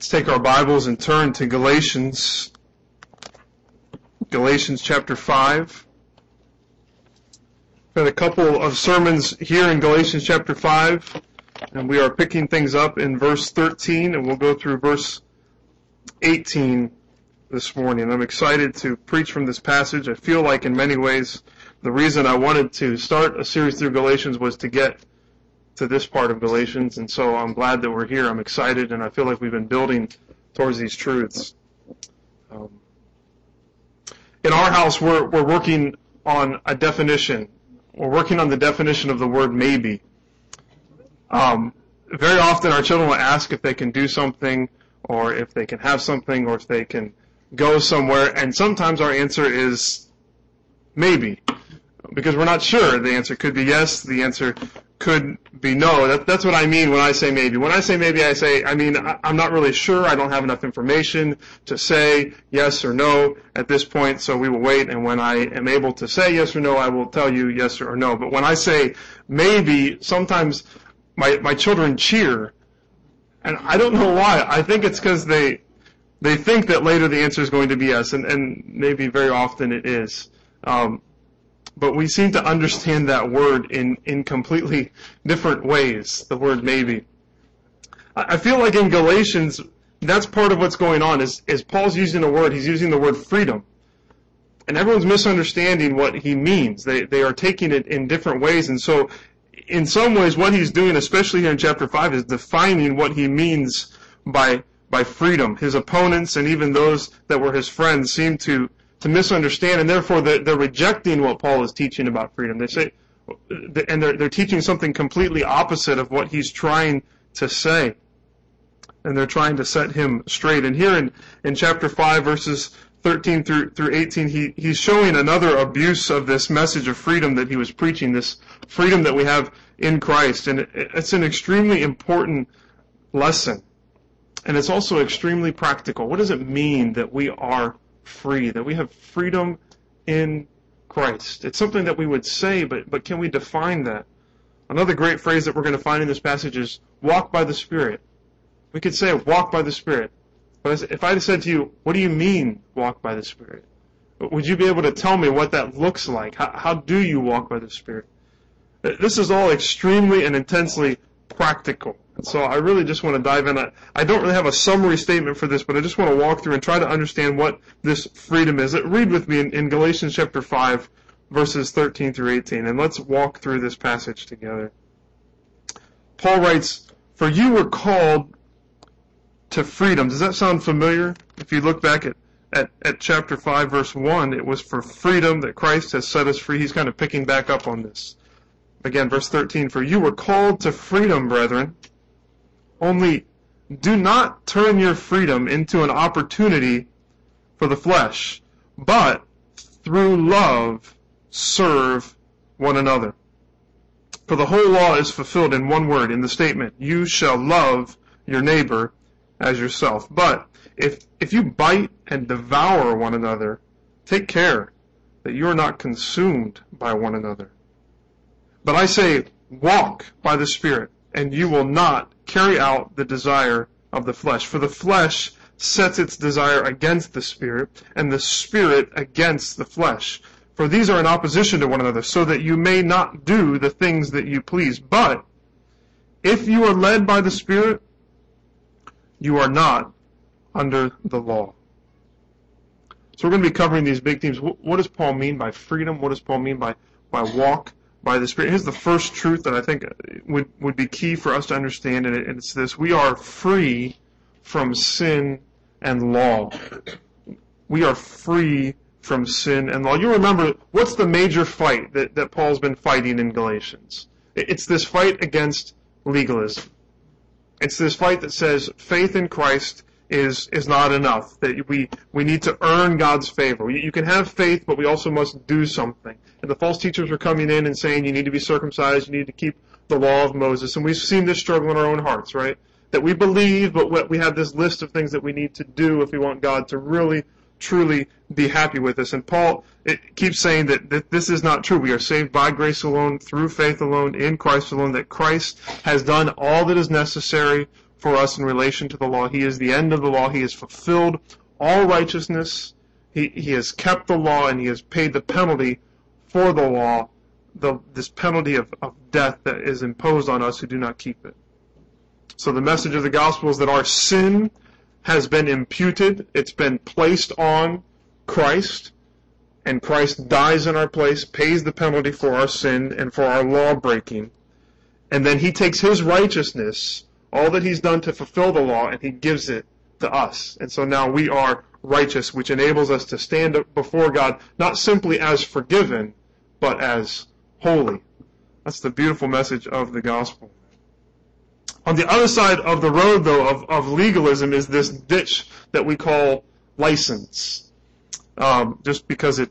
Let's take our Bibles and turn to Galatians, Galatians chapter 5. We've got a couple of sermons here in Galatians chapter 5, and we are picking things up in verse 13, and we'll go through verse 18 this morning. I'm excited to preach from this passage. I feel like in many ways the reason I wanted to start a series through Galatians was to get to this part of Galatians, and so I'm glad that we're here. I'm excited, and I feel like we've been building towards these truths. Um, in our house, we're, we're working on a definition. We're working on the definition of the word maybe. Um, very often our children will ask if they can do something, or if they can have something, or if they can go somewhere, and sometimes our answer is maybe. Because we're not sure. The answer could be yes, the answer could be no. That, that's what I mean when I say maybe. When I say maybe, I say, I mean, I, I'm not really sure. I don't have enough information to say yes or no at this point, so we will wait. And when I am able to say yes or no, I will tell you yes or no. But when I say maybe, sometimes my, my children cheer. And I don't know why. I think it's because they, they think that later the answer is going to be yes, and, and maybe very often it is. Um, but we seem to understand that word in, in completely different ways, the word maybe. I feel like in Galatians, that's part of what's going on, is, is Paul's using a word, he's using the word freedom. And everyone's misunderstanding what he means. They, they are taking it in different ways, and so in some ways what he's doing, especially here in chapter 5, is defining what he means by, by freedom. His opponents and even those that were his friends seem to to misunderstand, and therefore they're, they're rejecting what Paul is teaching about freedom. They say, and they're, they're teaching something completely opposite of what he's trying to say. And they're trying to set him straight. And here in, in chapter 5, verses 13 through, through 18, he, he's showing another abuse of this message of freedom that he was preaching, this freedom that we have in Christ. And it, it's an extremely important lesson. And it's also extremely practical. What does it mean that we are free, that we have freedom in Christ. It's something that we would say, but, but can we define that? Another great phrase that we're going to find in this passage is walk by the Spirit. We could say walk by the Spirit. But if I said to you, what do you mean walk by the Spirit? Would you be able to tell me what that looks like? How, how do you walk by the Spirit? This is all extremely and intensely practical. So I really just want to dive in. I I don't really have a summary statement for this, but I just want to walk through and try to understand what this freedom is. Read with me in, in Galatians chapter 5, verses 13 through 18, and let's walk through this passage together. Paul writes, For you were called to freedom. Does that sound familiar? If you look back at, at, at chapter 5, verse 1, it was for freedom that Christ has set us free. He's kind of picking back up on this. Again, verse 13, For you were called to freedom, brethren. Only do not turn your freedom into an opportunity for the flesh, but through love serve one another. For the whole law is fulfilled in one word, in the statement, you shall love your neighbor as yourself. But if, if you bite and devour one another, take care that you are not consumed by one another. But I say, walk by the Spirit, and you will not carry out the desire of the flesh. For the flesh sets its desire against the Spirit, and the Spirit against the flesh. For these are in opposition to one another, so that you may not do the things that you please. But if you are led by the Spirit, you are not under the law. So we're going to be covering these big themes. What does Paul mean by freedom? What does Paul mean by, by walk by the Spirit. Here's the first truth that I think would, would be key for us to understand, and it's this. We are free from sin and law. We are free from sin and law. You remember, what's the major fight that, that Paul's been fighting in Galatians? It's this fight against legalism. It's this fight that says faith in Christ is is not enough. That we we need to earn God's favor. You can have faith, but we also must do something. And the false teachers were coming in and saying you need to be circumcised, you need to keep the law of Moses, and we've seen this struggle in our own hearts, right? That we believe, but we have this list of things that we need to do if we want God to really, truly be happy with us. And Paul keeps saying that, that this is not true. We are saved by grace alone, through faith alone, in Christ alone, that Christ has done all that is necessary for us in relation to the law. He is the end of the law. He has fulfilled all righteousness. He, he has kept the law and he has paid the penalty for the law, the, this penalty of, of death that is imposed on us who do not keep it. So the message of the gospel is that our sin has been imputed, it's been placed on Christ, and Christ dies in our place, pays the penalty for our sin and for our law breaking. And then he takes his righteousness, all that he's done to fulfill the law, and he gives it to us. And so now we are righteous, which enables us to stand before God not simply as forgiven, but as holy. That's the beautiful message of the gospel. On the other side of the road, though, of, of legalism is this ditch that we call license. Um, just because it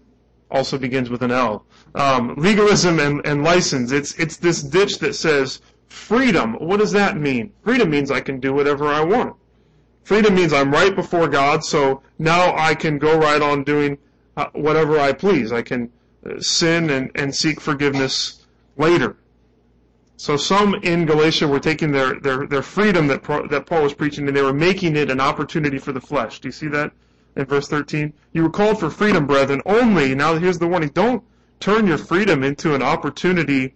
also begins with an L. Um, legalism and, and license, it's, it's this ditch that says freedom. What does that mean? Freedom means I can do whatever I want. Freedom means I'm right before God, so now I can go right on doing uh, whatever I please. I can sin and, and seek forgiveness later. So some in Galatia were taking their, their, their freedom that, that Paul was preaching and they were making it an opportunity for the flesh. Do you see that in verse 13? You were called for freedom, brethren, only, now here's the warning, don't turn your freedom into an opportunity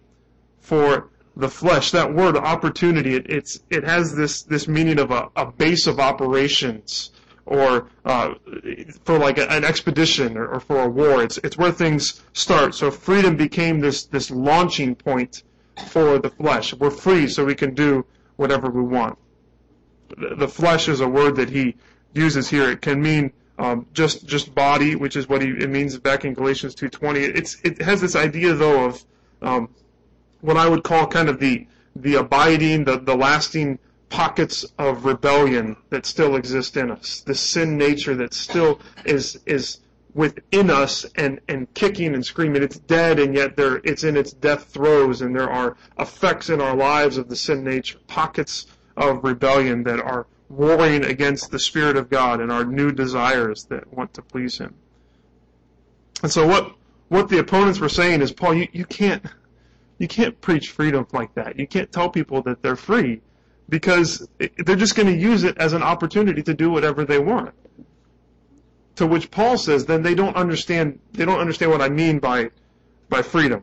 for the flesh. That word opportunity, it, it's, it has this, this meaning of a, a base of operations or uh, for like an expedition or, or for a war. It's, it's where things start. So freedom became this, this launching point for the flesh. We're free so we can do whatever we want. The flesh is a word that he uses here. It can mean um, just just body, which is what he, it means back in Galatians 2:20. It's it has this idea though of um, what I would call kind of the the abiding, the the lasting pockets of rebellion that still exist in us. The sin nature that still is is within us and, and kicking and screaming. It's dead and yet there, it's in its death throes and there are effects in our lives of the sin nature, pockets of rebellion that are warring against the Spirit of God and our new desires that want to please Him. And so what, what the opponents were saying is, Paul, you, you can't, you can't preach freedom like that. You can't tell people that they're free because they're just going to use it as an opportunity to do whatever they want. To which Paul says, then they don't understand. They don't understand what I mean by by freedom.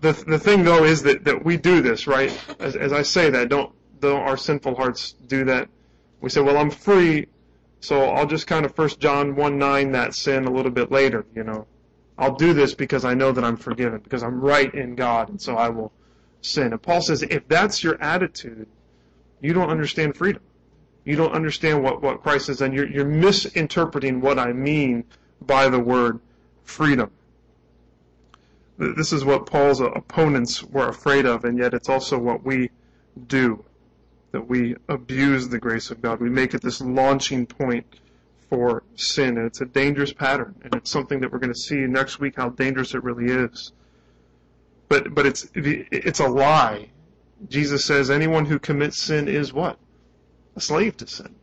The the thing though is that, that we do this right. As, as I say that, don't don't our sinful hearts do that? We say, well, I'm free, so I'll just kind of First John one nine that sin a little bit later. You know, I'll do this because I know that I'm forgiven because I'm right in God, and so I will sin. And Paul says, if that's your attitude, you don't understand freedom you don't understand what, what Christ has done. You're, you're misinterpreting what I mean by the word freedom. This is what Paul's opponents were afraid of, and yet it's also what we do. That we abuse the grace of God. We make it this launching point for sin, and it's a dangerous pattern, and it's something that we're going to see next week how dangerous it really is. But but it's it's a lie. Jesus says anyone who commits sin is what? a slave to sin.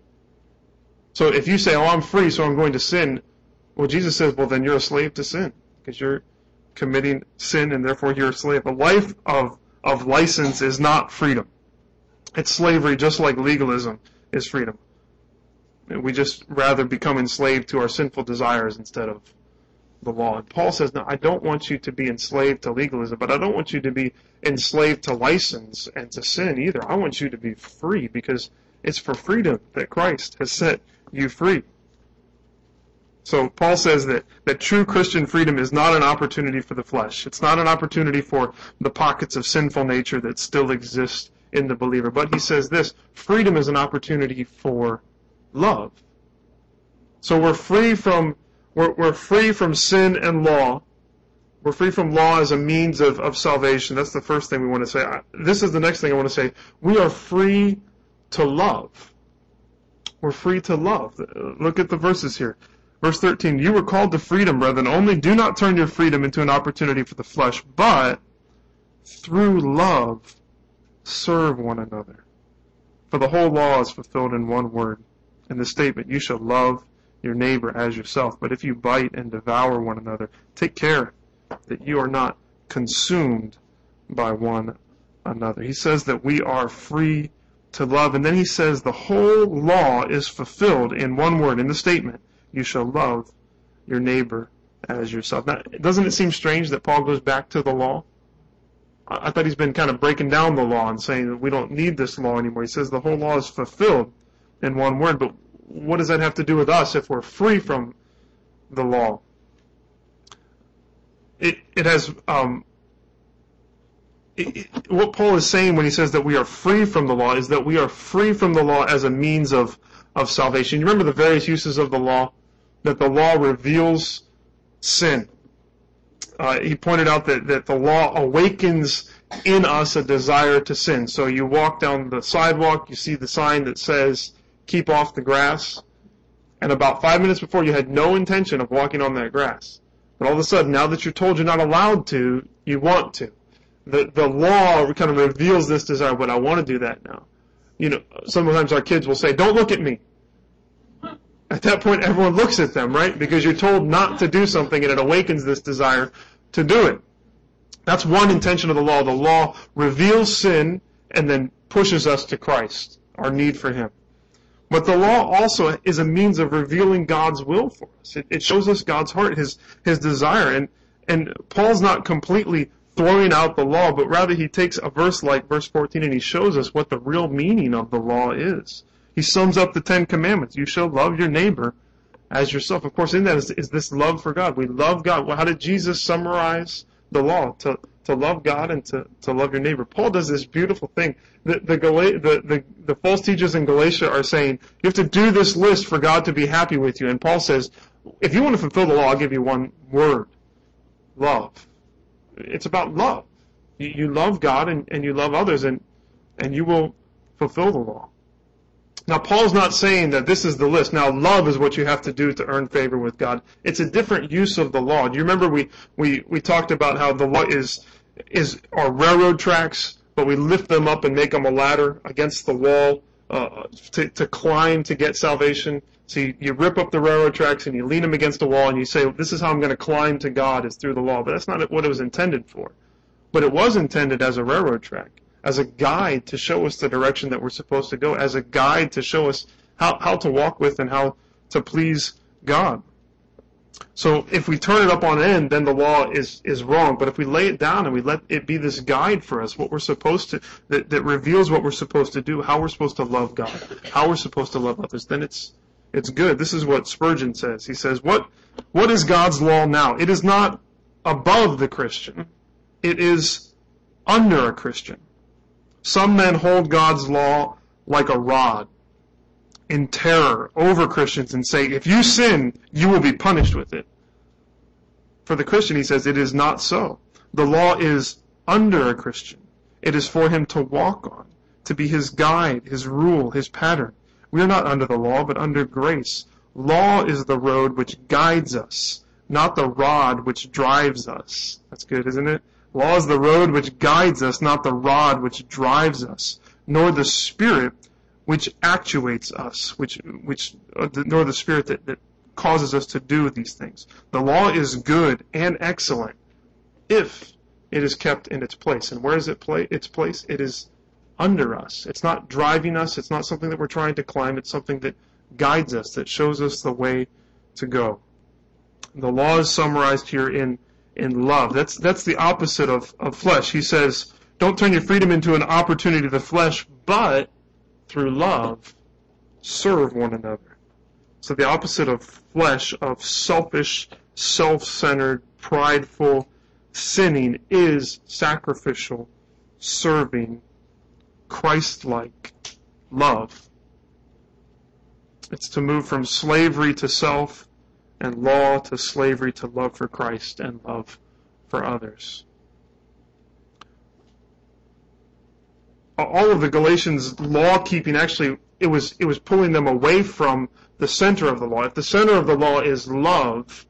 So if you say, oh, I'm free, so I'm going to sin, well, Jesus says, well, then you're a slave to sin because you're committing sin and therefore you're a slave. A life of, of license is not freedom. It's slavery just like legalism is freedom. We just rather become enslaved to our sinful desires instead of the law. And Paul says, no, I don't want you to be enslaved to legalism, but I don't want you to be enslaved to license and to sin either. I want you to be free because it's for freedom that Christ has set you free. So Paul says that, that true Christian freedom is not an opportunity for the flesh. It's not an opportunity for the pockets of sinful nature that still exist in the believer. But he says this, freedom is an opportunity for love. So we're free from, we're, we're free from sin and law. We're free from law as a means of, of salvation. That's the first thing we want to say. This is the next thing I want to say. We are free to love. We're free to love. Look at the verses here. Verse 13, you were called to freedom, brethren. Only do not turn your freedom into an opportunity for the flesh, but through love serve one another. For the whole law is fulfilled in one word, in the statement, you shall love your neighbor as yourself. But if you bite and devour one another, take care that you are not consumed by one another. He says that we are free to love. And then he says the whole law is fulfilled in one word, in the statement, you shall love your neighbor as yourself. Now, doesn't it seem strange that Paul goes back to the law? I thought he's been kind of breaking down the law and saying that we don't need this law anymore. He says the whole law is fulfilled in one word, but what does that have to do with us if we're free from the law? It, it has um, what Paul is saying when he says that we are free from the law is that we are free from the law as a means of, of salvation. You remember the various uses of the law? That the law reveals sin. Uh, he pointed out that, that the law awakens in us a desire to sin. So you walk down the sidewalk, you see the sign that says, keep off the grass, and about five minutes before you had no intention of walking on that grass. But all of a sudden, now that you're told you're not allowed to, you want to the the law kind of reveals this desire, but I want to do that now. You know, sometimes our kids will say, "Don't look at me." At that point, everyone looks at them, right? Because you're told not to do something, and it awakens this desire to do it. That's one intention of the law. The law reveals sin and then pushes us to Christ, our need for Him. But the law also is a means of revealing God's will for us. It, it shows us God's heart, His His desire, and and Paul's not completely throwing out the law, but rather he takes a verse like verse 14 and he shows us what the real meaning of the law is. He sums up the Ten Commandments. You shall love your neighbor as yourself. Of course, in that is, is this love for God. We love God. Well, how did Jesus summarize the law? To, to love God and to, to love your neighbor. Paul does this beautiful thing. The, the, the, the, the false teachers in Galatia are saying, you have to do this list for God to be happy with you. And Paul says, if you want to fulfill the law, I'll give you one word. Love it's about love. You, you love God and, and you love others, and and you will fulfill the law. Now, Paul's not saying that this is the list. Now, love is what you have to do to earn favor with God. It's a different use of the law. Do you remember we, we, we talked about how the law is, is our railroad tracks, but we lift them up and make them a ladder against the wall uh, to, to climb to get salvation. So you, you rip up the railroad tracks and you lean them against a wall and you say, this is how I'm going to climb to God is through the law. But that's not what it was intended for. But it was intended as a railroad track, as a guide to show us the direction that we're supposed to go, as a guide to show us how, how to walk with and how to please God. So if we turn it up on end, then the law is, is wrong. But if we lay it down and we let it be this guide for us, what we're supposed to, that, that reveals what we're supposed to do, how we're supposed to love God, how we're supposed to love others, then it's, it's good. This is what Spurgeon says. He says, what, what is God's law now? It is not above the Christian. It is under a Christian. Some men hold God's law like a rod in terror over Christians and say, if you sin, you will be punished with it. For the Christian, he says, it is not so. The law is under a Christian. It is for him to walk on, to be his guide, his rule, his pattern. We are not under the law, but under grace. Law is the road which guides us, not the rod which drives us. That's good, isn't it? Law is the road which guides us, not the rod which drives us, nor the spirit which actuates us, which, which, uh, nor the spirit that, that causes us to do these things. The law is good and excellent if it is kept in its place. And where is it play, its place? It is under us. It's not driving us. It's not something that we're trying to climb. It's something that guides us, that shows us the way to go. The law is summarized here in, in love. That's, that's the opposite of, of flesh. He says, don't turn your freedom into an opportunity to the flesh, but through love, serve one another. So the opposite of flesh, of selfish, self-centered, prideful, sinning is sacrificial, serving, Christ-like love. It's to move from slavery to self and law to slavery to love for Christ and love for others. All of the Galatians law keeping actually it was it was pulling them away from the center of the law. If the center of the law is love,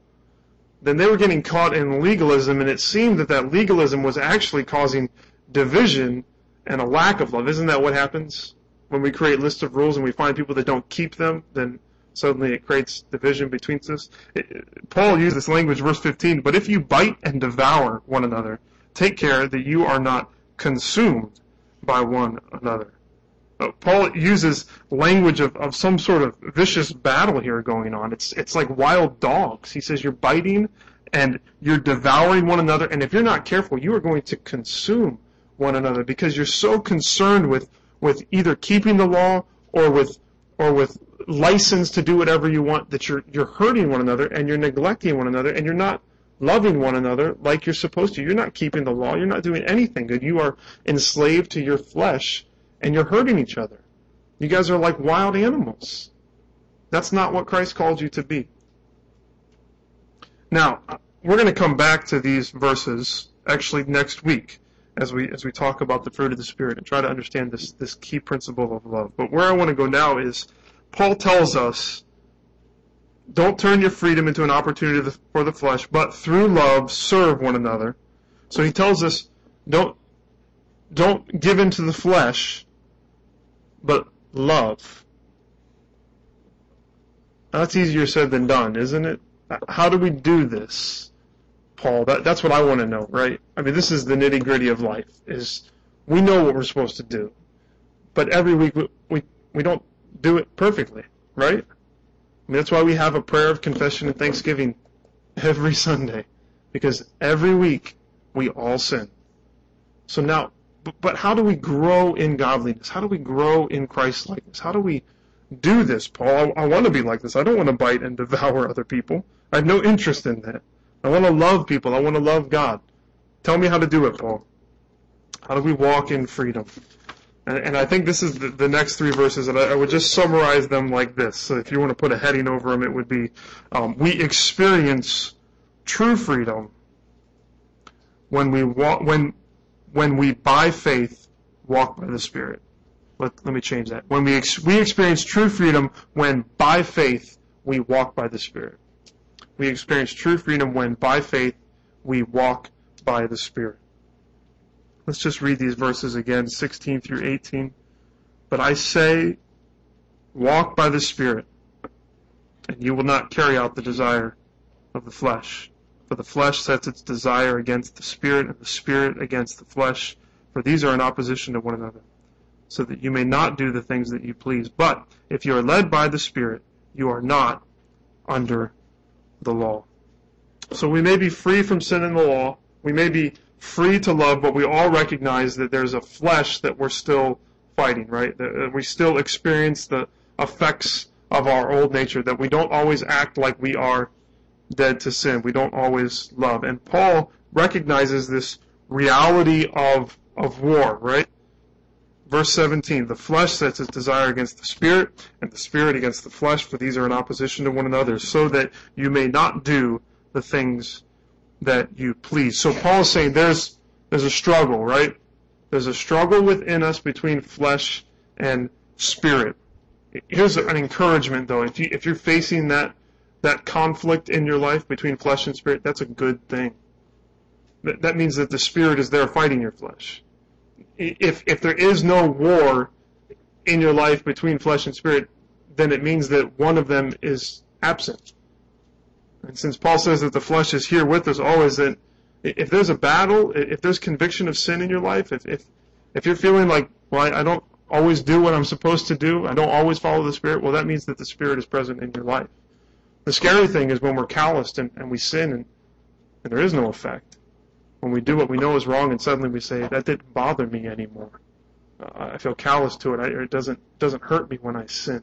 then they were getting caught in legalism, and it seemed that that legalism was actually causing division and a lack of love. Isn't that what happens when we create lists of rules and we find people that don't keep them? Then suddenly it creates division between us. Paul used this language, verse 15. But if you bite and devour one another, take care that you are not consumed by one another. Uh, Paul uses language of, of some sort of vicious battle here going on. It's, it's like wild dogs. He says you're biting and you're devouring one another, and if you're not careful, you are going to consume one another because you're so concerned with, with either keeping the law or with, or with license to do whatever you want that you're, you're hurting one another and you're neglecting one another and you're not loving one another like you're supposed to. You're not keeping the law. You're not doing anything good. You are enslaved to your flesh and you're hurting each other. You guys are like wild animals. That's not what Christ called you to be. Now, we're going to come back to these verses actually next week as we as we talk about the fruit of the spirit and try to understand this this key principle of love. But where I want to go now is Paul tells us don't turn your freedom into an opportunity for the flesh, but through love serve one another. So he tells us don't don't give into the flesh, but love. That's easier said than done, isn't it? How do we do this, Paul? That, that's what I want to know, right? I mean, this is the nitty gritty of life. Is we know what we're supposed to do, but every week we, we, we don't do it perfectly, right? I mean, that's why we have a prayer of confession and thanksgiving every Sunday, because every week we all sin. So now, but how do we grow in godliness? How do we grow in Christ likeness? How do we do this, Paul? I, I want to be like this. I don't want to bite and devour other people. I have no interest in that. I want to love people. I want to love God. Tell me how to do it, Paul. How do we walk in freedom? And, I think this is the, the next three verses, and I, I, would just summarize them like this. So if you want to put a heading over them, it would be um, We experience true freedom when we walk, when, when we by faith walk by the Spirit. Let, let me change that. When we, ex, we experience true freedom when by faith we walk by the Spirit. We experience true freedom when by faith we walk by the Spirit. Let's just read these verses again, 16 through 18. But I say, walk by the Spirit, and you will not carry out the desire of the flesh. For the flesh sets its desire against the Spirit, and the Spirit against the flesh, for these are in opposition to one another, so that you may not do the things that you please. But if you are led by the Spirit, you are not under the law. So we may be free from sin and the law. We may be free to love, but we all recognize that there's a flesh that we're still fighting, right? That uh, we still experience the effects of our old nature, that we don't always act like we are dead to sin. We don't always love. And Paul recognizes this reality of, of war, right? Verse 17, the flesh sets its desire against the spirit, and the spirit against the flesh, for these are in opposition to one another, so that you may not do the things that you please. So Paul is saying there's there's a struggle, right? There's a struggle within us between flesh and spirit. Here's an encouragement though. If you if you're facing that that conflict in your life between flesh and spirit, that's a good thing. That means that the spirit is there fighting your flesh. If if there is no war in your life between flesh and spirit, then it means that one of them is absent. And since Paul says that the flesh is here with us always, that if there's a battle, if there's conviction of sin in your life, if if, if you're feeling like, well, I, I don't always do what I'm supposed to do, I don't always follow the Spirit, well, that means that the Spirit is present in your life. The scary thing is when we're calloused and, and we sin and, and there is no effect. When we do what we know is wrong and suddenly we say, that didn't bother me anymore. Uh, I feel callous to it. I, it doesn't doesn't hurt me when I sin.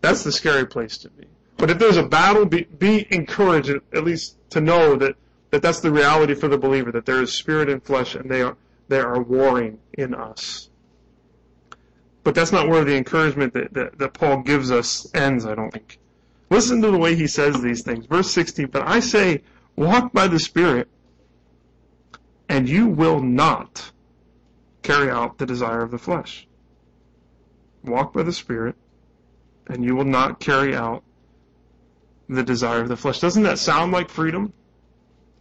That's the scary place to be. But if there's a battle, be, be encouraged at least to know that, that that's the reality for the believer, that there is spirit and flesh and they are, they are warring in us. But that's not where the encouragement that, that, that Paul gives us ends, I don't think. Listen to the way he says these things. Verse 16, but I say, walk by the Spirit, and you will not carry out the desire of the flesh. Walk by the Spirit, and you will not carry out the desire of the flesh. Doesn't that sound like freedom?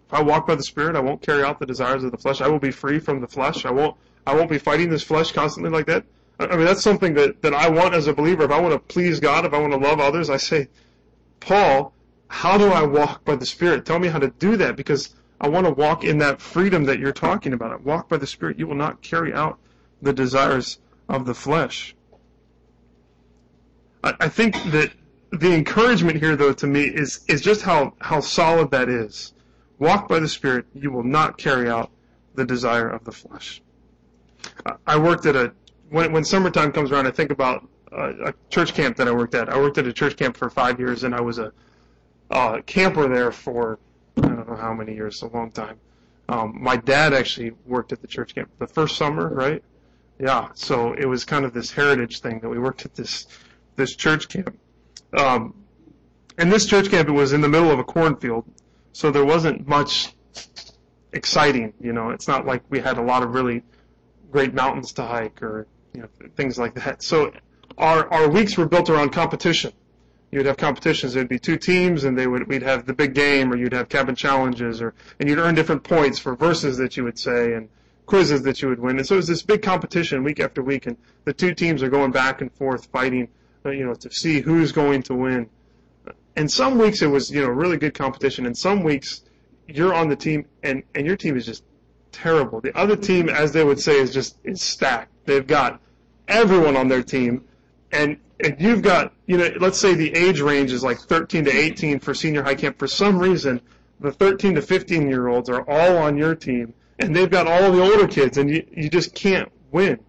If I walk by the Spirit, I won't carry out the desires of the flesh. I will be free from the flesh. I won't. I won't be fighting this flesh constantly like that. I mean, that's something that, that I want as a believer. If I want to please God, if I want to love others, I say, Paul, how do I walk by the Spirit? Tell me how to do that because I want to walk in that freedom that you're talking about. Walk by the Spirit. You will not carry out the desires of the flesh. I, I think that the encouragement here, though, to me is is just how how solid that is. Walk by the Spirit, you will not carry out the desire of the flesh. I worked at a when when summertime comes around, I think about a, a church camp that I worked at. I worked at a church camp for five years, and I was a uh, camper there for I don't know how many years, a long time. Um, my dad actually worked at the church camp the first summer, right? Yeah, so it was kind of this heritage thing that we worked at this this church camp. Um, and this church camp was in the middle of a cornfield, so there wasn't much exciting. You know, it's not like we had a lot of really great mountains to hike or you know things like that. So our our weeks were built around competition. You'd have competitions. There'd be two teams, and they would we'd have the big game, or you'd have cabin challenges, or and you'd earn different points for verses that you would say and quizzes that you would win. And so it was this big competition week after week, and the two teams are going back and forth fighting, Uh, you know, to see who's going to win. And some weeks it was you know really good competition, and some weeks you're on the team and and your team is just terrible. The other team, as they would say, is just is stacked. They've got everyone on their team, and and you've got you know let's say the age range is like 13 to 18 for senior high camp. For some reason, the 13 to 15 year olds are all on your team, and they've got all the older kids, and you you just can't win.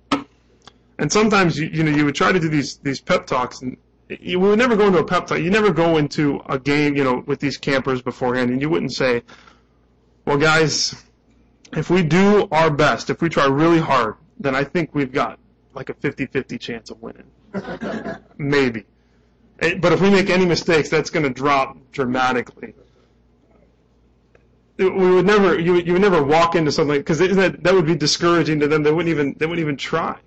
And sometimes you you know you would try to do these these pep talks and. You would never go into a pep talk. You never go into a game, you know, with these campers beforehand, and you wouldn't say, "Well, guys, if we do our best, if we try really hard, then I think we've got like a 50-50 chance of winning. Maybe. Eh, but if we make any mistakes, that's going to drop dramatically. We would never, you you would never walk into something because that that would be discouraging to them. They wouldn't even they wouldn't even try.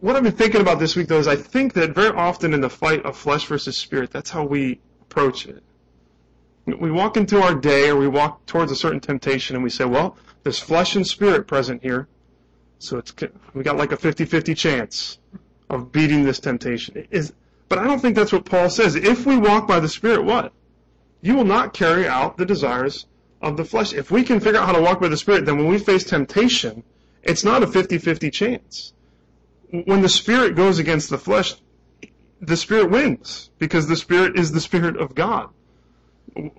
What I've been thinking about this week though is I think that very often in the fight of flesh versus spirit, that's how we approach it. We walk into our day or we walk towards a certain temptation and we say, well, there's flesh and spirit present here. So it's, we got like a 50-50 chance of beating this temptation. Is, but I don't think that's what Paul says. If we walk by the Spirit, what? You will not carry out the desires of the flesh. If we can figure out how to walk by the Spirit, then when we face temptation, it's not a 50-50 chance. When the Spirit goes against the flesh, the Spirit wins because the Spirit is the Spirit of God.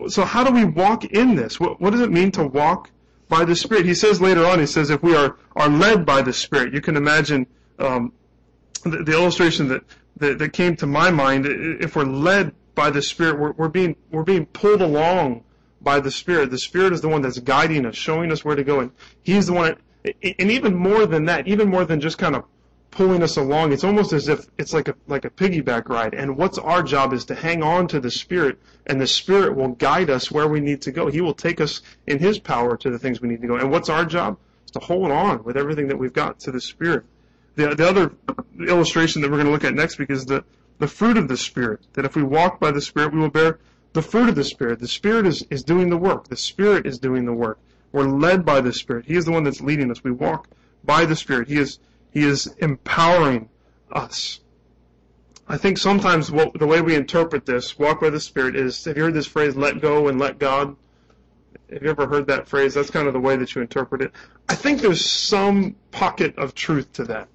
So how do we walk in this? What, what does it mean to walk by the Spirit. He says later on, he says, if we are, are led by the Spirit, you can imagine um, the, the, illustration that, that, that came to my mind. If we're led by the Spirit, we're, we're being we're being pulled along by the Spirit. The Spirit is the one that's guiding us, showing us where to go, and He's the one. And even more than that, even more than just kind of pulling us along. It's almost as if it's like a like a piggyback ride. And what's our job is to hang on to the Spirit, and the Spirit will guide us where we need to go. He will take us in His power to the things we need to go. And what's our job? Is to hold on with everything that we've got to the Spirit. The the other illustration that we're going to look at next week is the the fruit of the Spirit. That if we walk by the Spirit, we will bear the fruit of the Spirit. The Spirit is, is doing the work. The Spirit is doing the work. We're led by the Spirit. He is the one that's leading us. We walk by the Spirit. He is he is empowering us. I think sometimes what, the way we interpret this, walk by the Spirit, is have you heard this phrase, let go and let God? Have you ever heard that phrase? That's kind of the way that you interpret it. I think there's some pocket of truth to that.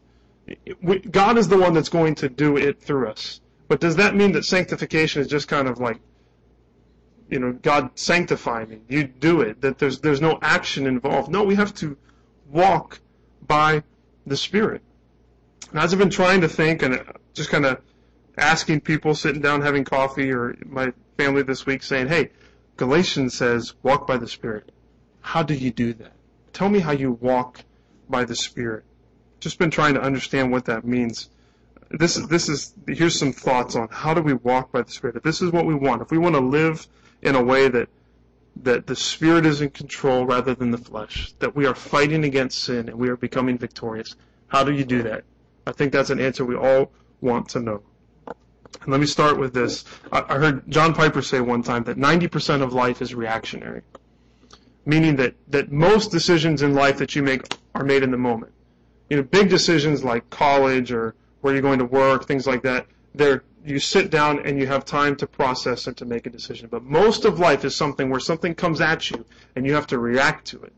God is the one that's going to do it through us. But does that mean that sanctification is just kind of like, you know, God sanctify me? You do it. That there's there's no action involved. No, we have to walk by the Spirit. And as I've been trying to think and just kind of asking people, sitting down having coffee, or my family this week saying, hey, Galatians says, walk by the Spirit. How do you do that? Tell me how you walk by the Spirit. Just been trying to understand what that means. This is, this is, here's some thoughts on how do we walk by the Spirit. If this is what we want, if we want to live in a way that that the Spirit is in control rather than the flesh, that we are fighting against sin and we are becoming victorious. How do you do that? I think that's an answer we all want to know. And let me start with this. I heard John Piper say one time that 90% of life is reactionary, meaning that, that most decisions in life that you make are made in the moment. You know, big decisions like college or where you're going to work, things like that, they're you sit down and you have time to process and to make a decision. But most of life is something where something comes at you and you have to react to it.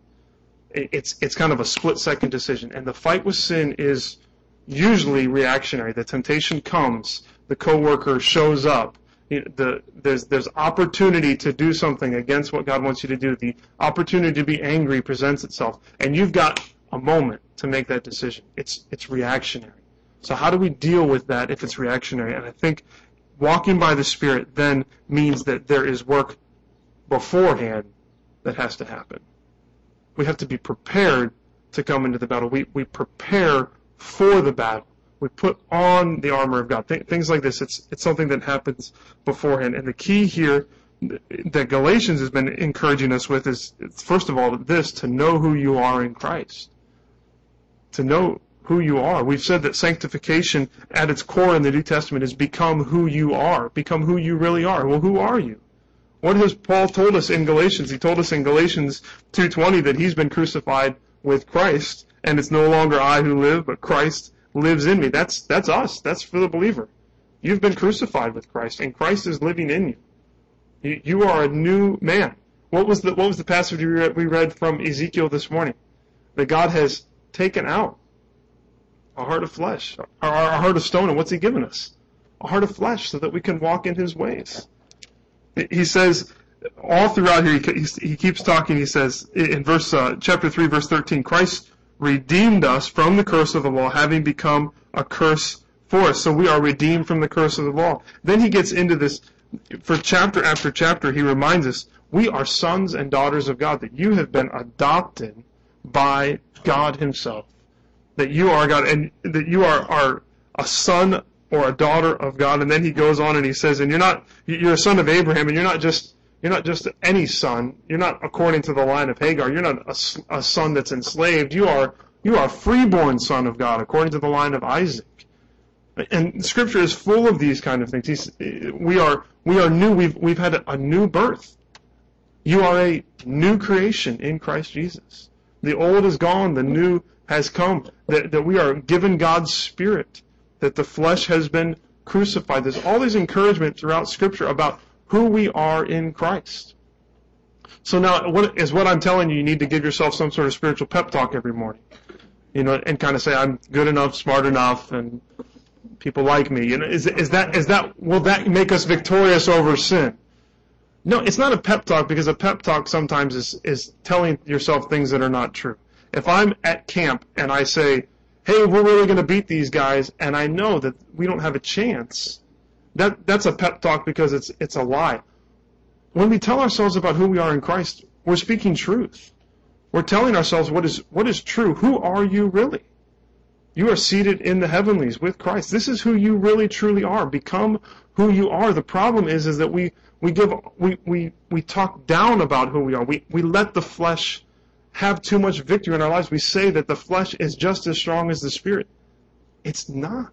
It's it's kind of a split second decision. And the fight with sin is usually reactionary. The temptation comes, the coworker shows up, the, there's, there's opportunity to do something against what God wants you to do. The opportunity to be angry presents itself, and you've got a moment to make that decision. It's, it's reactionary. So how do we deal with that if it's reactionary? And I think walking by the Spirit then means that there is work beforehand that has to happen. We have to be prepared to come into the battle. We, we prepare for the battle. We put on the armor of God. Th- things like this. It's, it's something that happens beforehand. And the key here that Galatians has been encouraging us with is, first of all, this, to know who you are in Christ. To know who you are. We've said that sanctification at its core in the New Testament is become who you are. Become who you really are. Well, who are you? What has Paul told us in Galatians? He told us in Galatians 2.20 that he's been crucified with Christ, and it's no longer I who live, but Christ lives in me. That's, that's us. That's for the believer. You've been crucified with Christ, and Christ is living in you. You, you are a new man. What was the, what was the passage we read, we read from Ezekiel this morning? That God has taken out a heart of flesh, or a heart of stone, and what's He given us? A heart of flesh so that we can walk in His ways. He says, all throughout here, he, keeps talking, he says, in verse, uh, chapter 3, verse 13, Christ redeemed us from the curse of the law, having become a curse for us. So we are redeemed from the curse of the law. Then he gets into this, for chapter after chapter, he reminds us, we are sons and daughters of God, that you have been adopted by God himself. That you are God, and that you are, are a son or a daughter of God. And then he goes on and he says, and you're not, you're a son of Abraham, and you're not just you're not just any son. You're not according to the line of Hagar. You're not a, a son that's enslaved. You are you are a freeborn son of God according to the line of Isaac. And Scripture is full of these kind of things. He's, we are we are new. We've we've had a new birth. You are a new creation in Christ Jesus. The old is gone. The new has come. That, that we are given God's Spirit. That the flesh has been crucified. There's all these encouragement throughout Scripture about who we are in Christ. So now, what is what I'm telling you? You need to give yourself some sort of spiritual pep talk every morning, you know, and kind of say, "I'm good enough, smart enough, and people like me." You know, is is that is that will that make us victorious over sin? No, it's not a pep talk because a pep talk sometimes is is telling yourself things that are not true. If I'm at camp and I say, "Hey, we're really going to beat these guys," and I know that we don't have a chance, that that's a pep talk because it's it's a lie. When we tell ourselves about who we are in Christ, we're speaking truth. We're telling ourselves what is what is true. Who are you really? You are seated in the heavenlies with Christ. This is who you really truly are. Become who you are. The problem is is that we we give we we, we talk down about who we are. We we let the flesh have too much victory in our lives. We say that the flesh is just as strong as the spirit. It's not.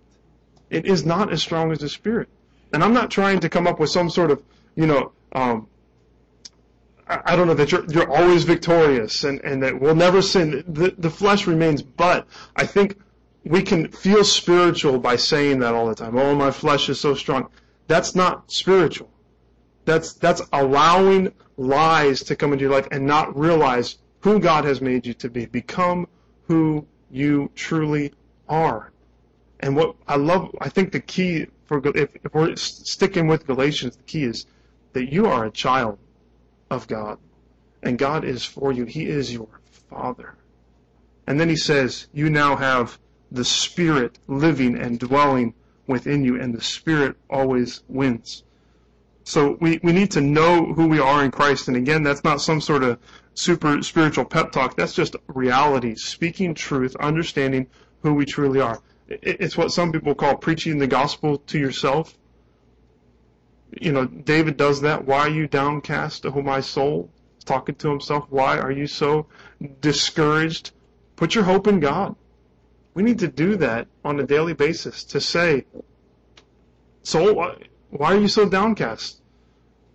It is not as strong as the spirit. And I'm not trying to come up with some sort of, you know, um, I, don't know that you're you're always victorious and and that we'll never sin. The the flesh remains, but I think we can feel spiritual by saying that all the time. Oh, my flesh is so strong. That's not spiritual. That's that's allowing lies to come into your life and not realize who God has made you to be. Become who you truly are. And what I love, I think the key for if, if we're sticking with Galatians, the key is that you are a child of God, and God is for you. He is your Father. And then he says, you now have the Spirit living and dwelling within you, and the Spirit always wins. So we, we need to know who we are in Christ. And again, that's not some sort of super spiritual pep talk. That's just reality, speaking truth, understanding who we truly are. It's what some people call preaching the gospel to yourself. You know, David does that. Why are you downcast, O my soul? Talking to himself. Why are you so discouraged? Put your hope in God. We need to do that on a daily basis to say, soul, why are you so downcast?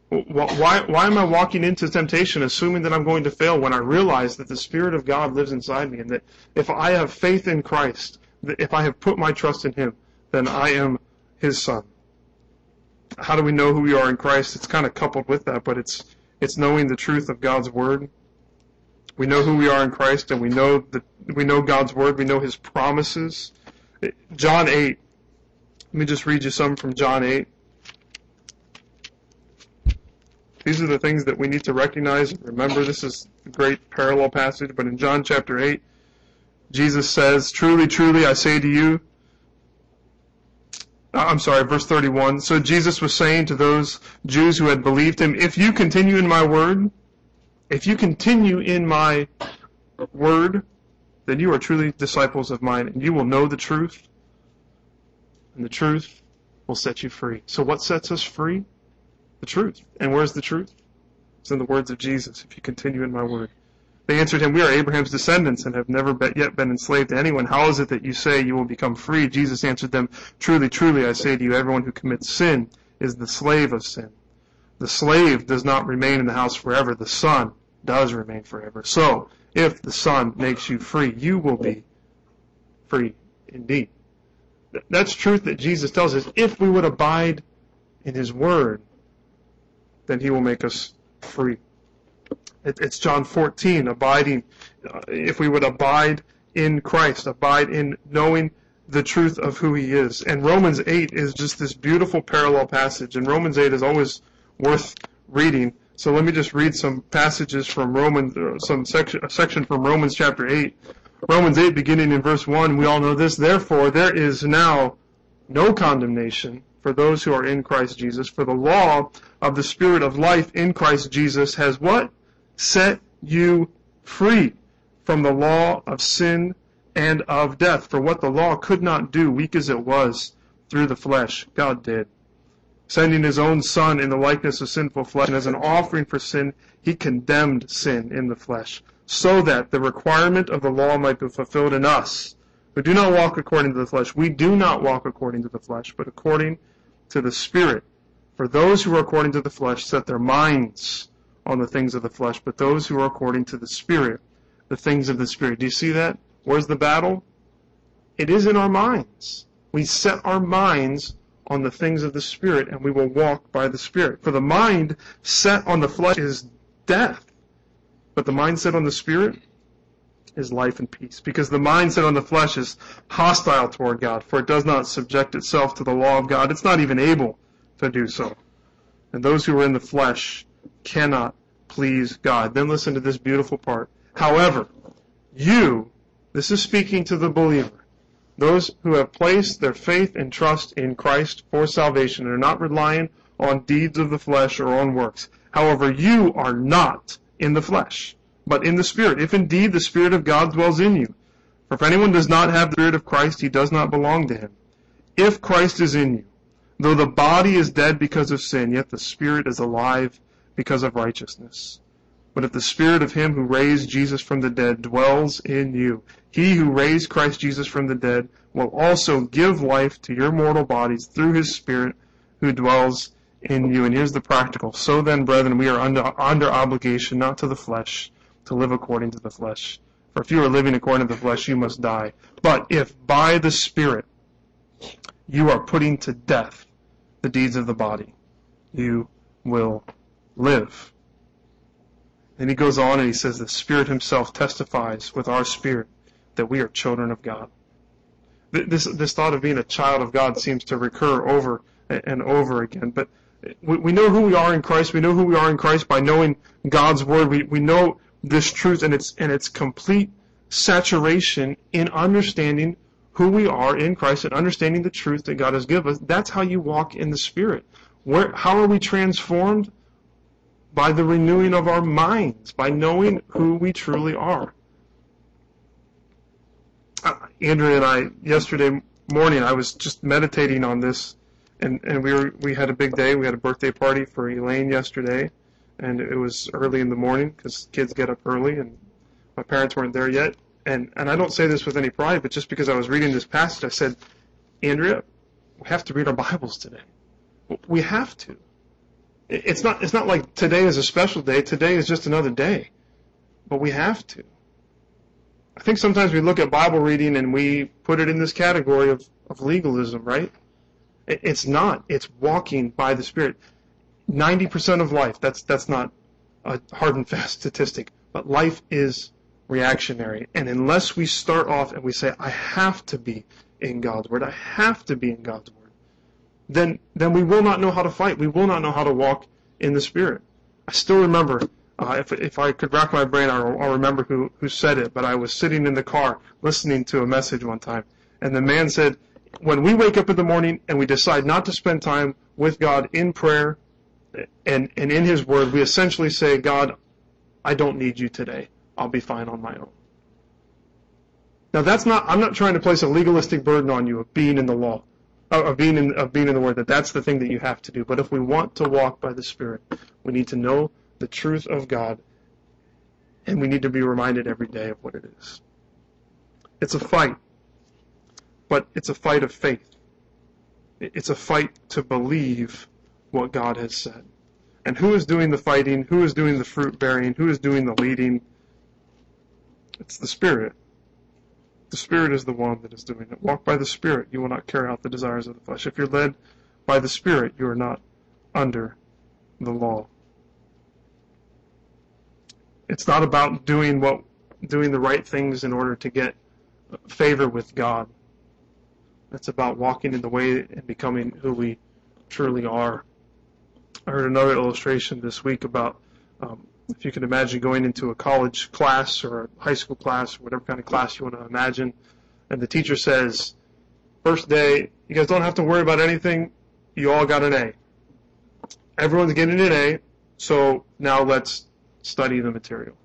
Why, why am I walking into temptation assuming that I'm going to fail when I realize that the Spirit of God lives inside me and that if I have faith in Christ, if I have put my trust in Him, then I am His son. How do we know who we are in Christ? It's kind of coupled with that, but it's it's knowing the truth of God's word. We know who we are in Christ, and we know that we know God's word. We know His promises. John 8. Let me just read you some from John 8. These are the things that we need to recognize and remember. This is a great parallel passage, but in John chapter 8, Jesus says, Truly, truly, I say to you, uh, I'm sorry, verse 31. So Jesus was saying to those Jews who had believed him, If you continue in my word, if you continue in my word, then you are truly disciples of mine, and you will know the truth, and the truth will set you free. So what sets us free? The truth. And where's the truth? It's in the words of Jesus, if you continue in my word. They answered him, We are Abraham's descendants and have never yet been enslaved to anyone. How is it that you say you will become free? Jesus answered them, Truly, truly, I say to you, everyone who commits sin is the slave of sin. The slave does not remain in the house forever. The son does remain forever. So, if the son makes you free, you will be free indeed. That's truth that Jesus tells us. If we would abide in his word, then he will make us free. It's John 14, abiding. Uh, if we would abide in Christ, abide in knowing the truth of who he is. And Romans 8 is just this beautiful parallel passage. And Romans 8 is always worth reading. So let me just read some passages from Romans, uh, some section, a section from Romans chapter 8. Romans 8, beginning in verse 1, we all know this. Therefore, there is now no condemnation for those who are in Christ Jesus. For the law of the Spirit of life in Christ Jesus has what? Set you free from the law of sin and of death. For what the law could not do, weak as it was, through the flesh, God did. Sending his own Son in the likeness of sinful flesh, and as an offering for sin, he condemned sin in the flesh, so that the requirement of the law might be fulfilled in us who do not walk according to the flesh. We do not walk according to the flesh, but according to the Spirit. For those who are according to the flesh set their minds on the things of the flesh, but those who are according to the Spirit, the things of the Spirit. Do you see that? Where's the battle? It is in our minds. We set our minds on the things of the Spirit, and we will walk by the Spirit. For the mind set on the flesh is death, but the mind set on the Spirit is life and peace. Because the mindset on the flesh is hostile toward God, for it does not subject itself to the law of God. It's not even able to do so. And those who are in the flesh cannot please God. Then listen to this beautiful part. However, you, this is speaking to the believer, those who have placed their faith and trust in Christ for salvation and are not relying on deeds of the flesh or on works. However, you are not in the flesh but in the Spirit, if indeed the Spirit of God dwells in you. For if anyone does not have the Spirit of Christ, he does not belong to him. If Christ is in you, though the body is dead because of sin, yet the Spirit is alive because of righteousness. But if the Spirit of him who raised Jesus from the dead dwells in you, he who raised Christ Jesus from the dead will also give life to your mortal bodies through his Spirit who dwells in you. And here's the practical. So then, brethren, we are under, under obligation, not to the flesh, to live according to the flesh. For if you are living according to the flesh, you must die. But if by the Spirit you are putting to death the deeds of the body, you will live. Then he goes on and he says, The Spirit Himself testifies with our spirit that we are children of God. This, this thought of being a child of God seems to recur over and over again. But we, we know who we are in Christ. We know who we are in Christ by knowing God's Word. We, we know this truth and its and its complete saturation in understanding who we are in Christ and understanding the truth that God has given us. That's how you walk in the Spirit. Where, how are we transformed? By the renewing of our minds, by knowing who we truly are. Uh, Andrea and I, yesterday morning, I was just meditating on this, and, and we were we had a big day. We had a birthday party for Elaine yesterday, and it was early in the morning because kids get up early, and my parents weren't there yet. And and I don't say this with any pride, but just because I was reading this passage, I said, Andrea, we have to read our Bibles today. We have to. It's not it's not like today is a special day. Today is just another day, but we have to. I think sometimes we look at Bible reading and we put it in this category of, of legalism, right? It's not. It's walking by the Spirit. 90% of life, that's, that's not a hard and fast statistic, but life is reactionary. And unless we start off and we say, I have to be in God's Word. I have to be in God's Word. Then, then we will not know how to fight. We will not know how to walk in the Spirit. I still remember, uh, if, if I could rack my brain, I'll, I'll remember who, who said it, but I was sitting in the car listening to a message one time, and the man said, when we wake up in the morning and we decide not to spend time with God in prayer and, and in His Word, we essentially say, God, I don't need you today. I'll be fine on my own. Now that's not, I'm not trying to place a legalistic burden on you of being in the law, of being in, of being in the Word, that that's the thing that you have to do. But if we want to walk by the Spirit, we need to know the truth of God, and we need to be reminded every day of what it is. It's a fight, but it's a fight of faith. It's a fight to believe what God has said. And who is doing the fighting? Who is doing the fruit bearing? Who is doing the leading? It's the Spirit. The Spirit is the one that is doing it. Walk by the Spirit, you will not carry out the desires of the flesh. If you're led by the Spirit, you are not under the law. It's not about doing what doing the right things in order to get favor with God. It's about walking in the way and becoming who we truly are. I heard another illustration this week about um, if you can imagine going into a college class or a high school class or whatever kind of class you want to imagine, and the teacher says, first day, you guys don't have to worry about anything. You all got an A. Everyone's getting an A, so now let's study the material.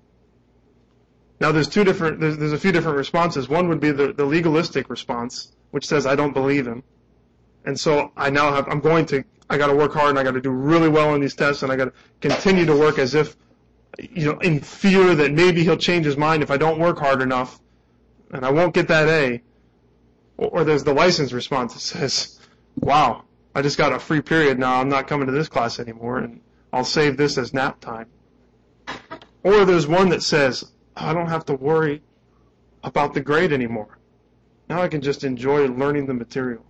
Now there's two different, there's, there's a few different responses. One would be the, the legalistic response, which says, I don't believe him. And so I now have, I'm going to, I gotta work hard and I gotta do really well on these tests and I gotta continue to work as if, you know, in fear that maybe he'll change his mind if I don't work hard enough and I won't get that A. Or there's the license response that says, wow, I just got a free period now, I'm not coming to this class anymore and I'll save this as nap time. Or there's one that says, I don't have to worry about the grade anymore. Now I can just enjoy learning the material.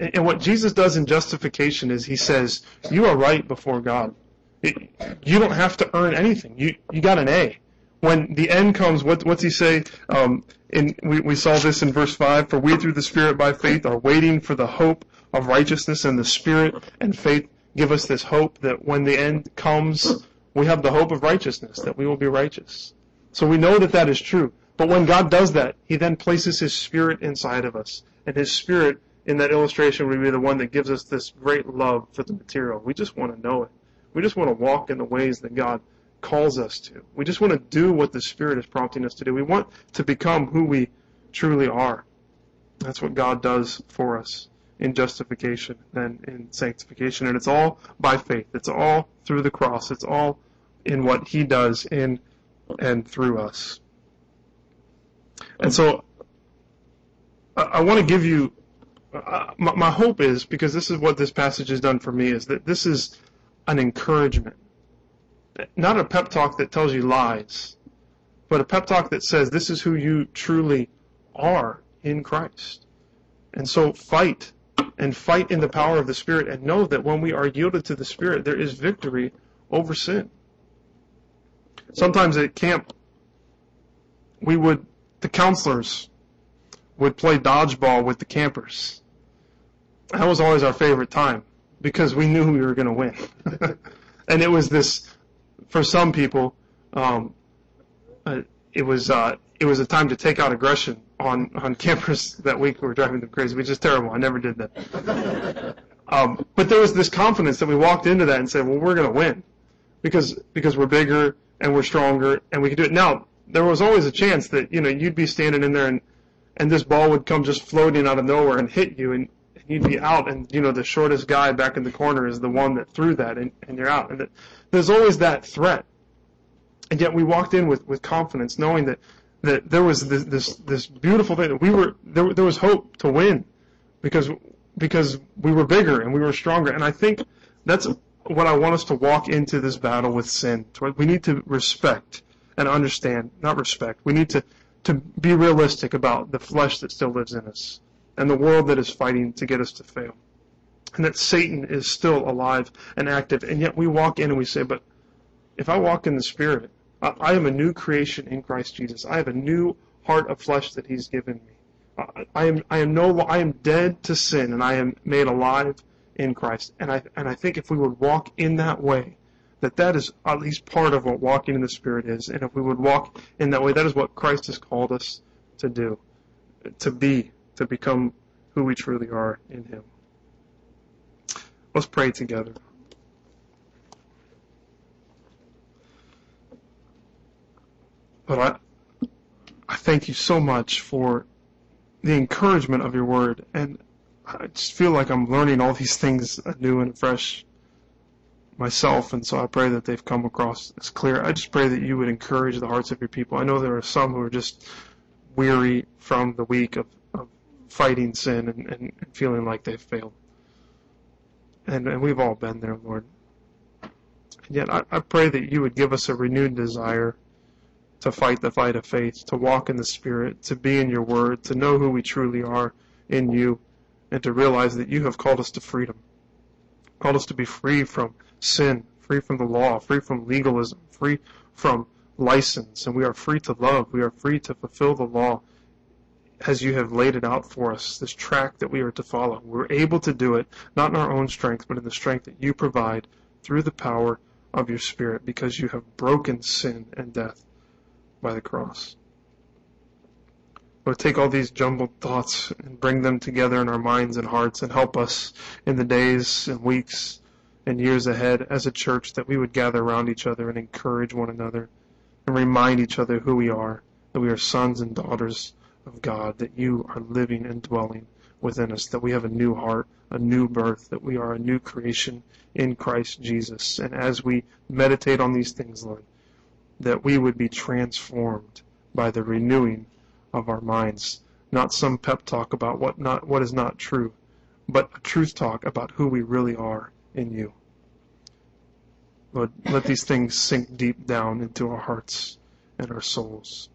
And what Jesus does in justification is he says, you are right before God. You don't have to earn anything. You, you got an A. When the end comes, what, what's he say? Um, in, we, we saw this in verse 5, for we through the Spirit by faith are waiting for the hope of righteousness and the Spirit and faith give us this hope that when the end comes, we have the hope of righteousness, that we will be righteous. So we know that that is true. But when God does that, He then places His Spirit inside of us. And His Spirit, in that illustration, would be the one that gives us this great love for the material. We just want to know it. We just want to walk in the ways that God calls us to. We just want to do what the Spirit is prompting us to do. We want to become who we truly are. That's what God does for us in justification and in sanctification. And it's all by faith. It's all through the cross. It's all in what He does in and through us. And so I, I want to give you uh, my, my hope is because this is what this passage has done for me is that this is an encouragement, not a pep talk that tells you lies, but a pep talk that says this is who you truly are in Christ. And so fight and fight in the power of the Spirit and know that when we are yielded to the Spirit, there is victory over sin. Sometimes at camp, we would, the counselors would play dodgeball with the campers. That was always our favorite time because we knew we were going to win. and it was this, for some people, um, uh, it was uh, it was a time to take out aggression on on campers that week We were driving them crazy, which is terrible. I never did that. um, but there was this confidence that we walked into that and said, "Well, we're going to win," because because we're bigger and we're stronger and we can do it. Now there was always a chance that you know you'd be standing in there and and this ball would come just floating out of nowhere and hit you and you'd be out and you know the shortest guy back in the corner is the one that threw that and, and you're out and that, there's always that threat and yet we walked in with, with confidence knowing that that there was this, this this beautiful thing that we were there there was hope to win because because we were bigger and we were stronger and I think that's what I want us to walk into this battle with sin. We need to respect and understand, not respect. We need to to be realistic about the flesh that still lives in us and the world that is fighting to get us to fail. And that Satan is still alive and active. And yet we walk in and we say, but if I walk in the Spirit, I am a new creation in Christ Jesus. I have a new heart of flesh that He's given me. I am I am no I am dead to sin and I am made alive in Christ. And I and I think if we would walk in that way, that that is at least part of what walking in the Spirit is. And if we would walk in that way, that is what Christ has called us to do, to be, to become who we truly are in Him. Let's pray together. But I, I thank you so much for the encouragement of your word. And I just feel like I'm learning all these things anew and fresh myself. And so I pray that they've come across as clear. I just pray that you would encourage the hearts of your people. I know there are some who are just weary from the week of, of fighting sin and, and, feeling like they've failed. And, and we've all been there, Lord. And yet I, I pray that you would give us a renewed desire to fight the fight of faith, to walk in the Spirit, to be in your word, to know who we truly are in you, and to realize that you have called us to freedom. Called us to be free from sin, free from the law, free from legalism, free from license, and we are free to love. We are free to fulfill the law as you have laid it out for us, this track that we are to follow. We're able to do it, not in our own strength, but in the strength that you provide through the power of your Spirit, because you have broken sin and death by the cross. Lord, take all these jumbled thoughts and bring them together in our minds and hearts and help us in the days and weeks and years ahead as a church that we would gather around each other and encourage one another and remind each other who we are, that we are sons and daughters of God, that you are living and dwelling within us, that we have a new heart, a new birth, that we are a new creation in Christ Jesus. And as we meditate on these things, Lord, that we would be transformed by the renewing of our minds. Not some pep talk about what not what is not true, but a truth talk about who we really are in you. Lord, let these things sink deep down into our hearts and our souls.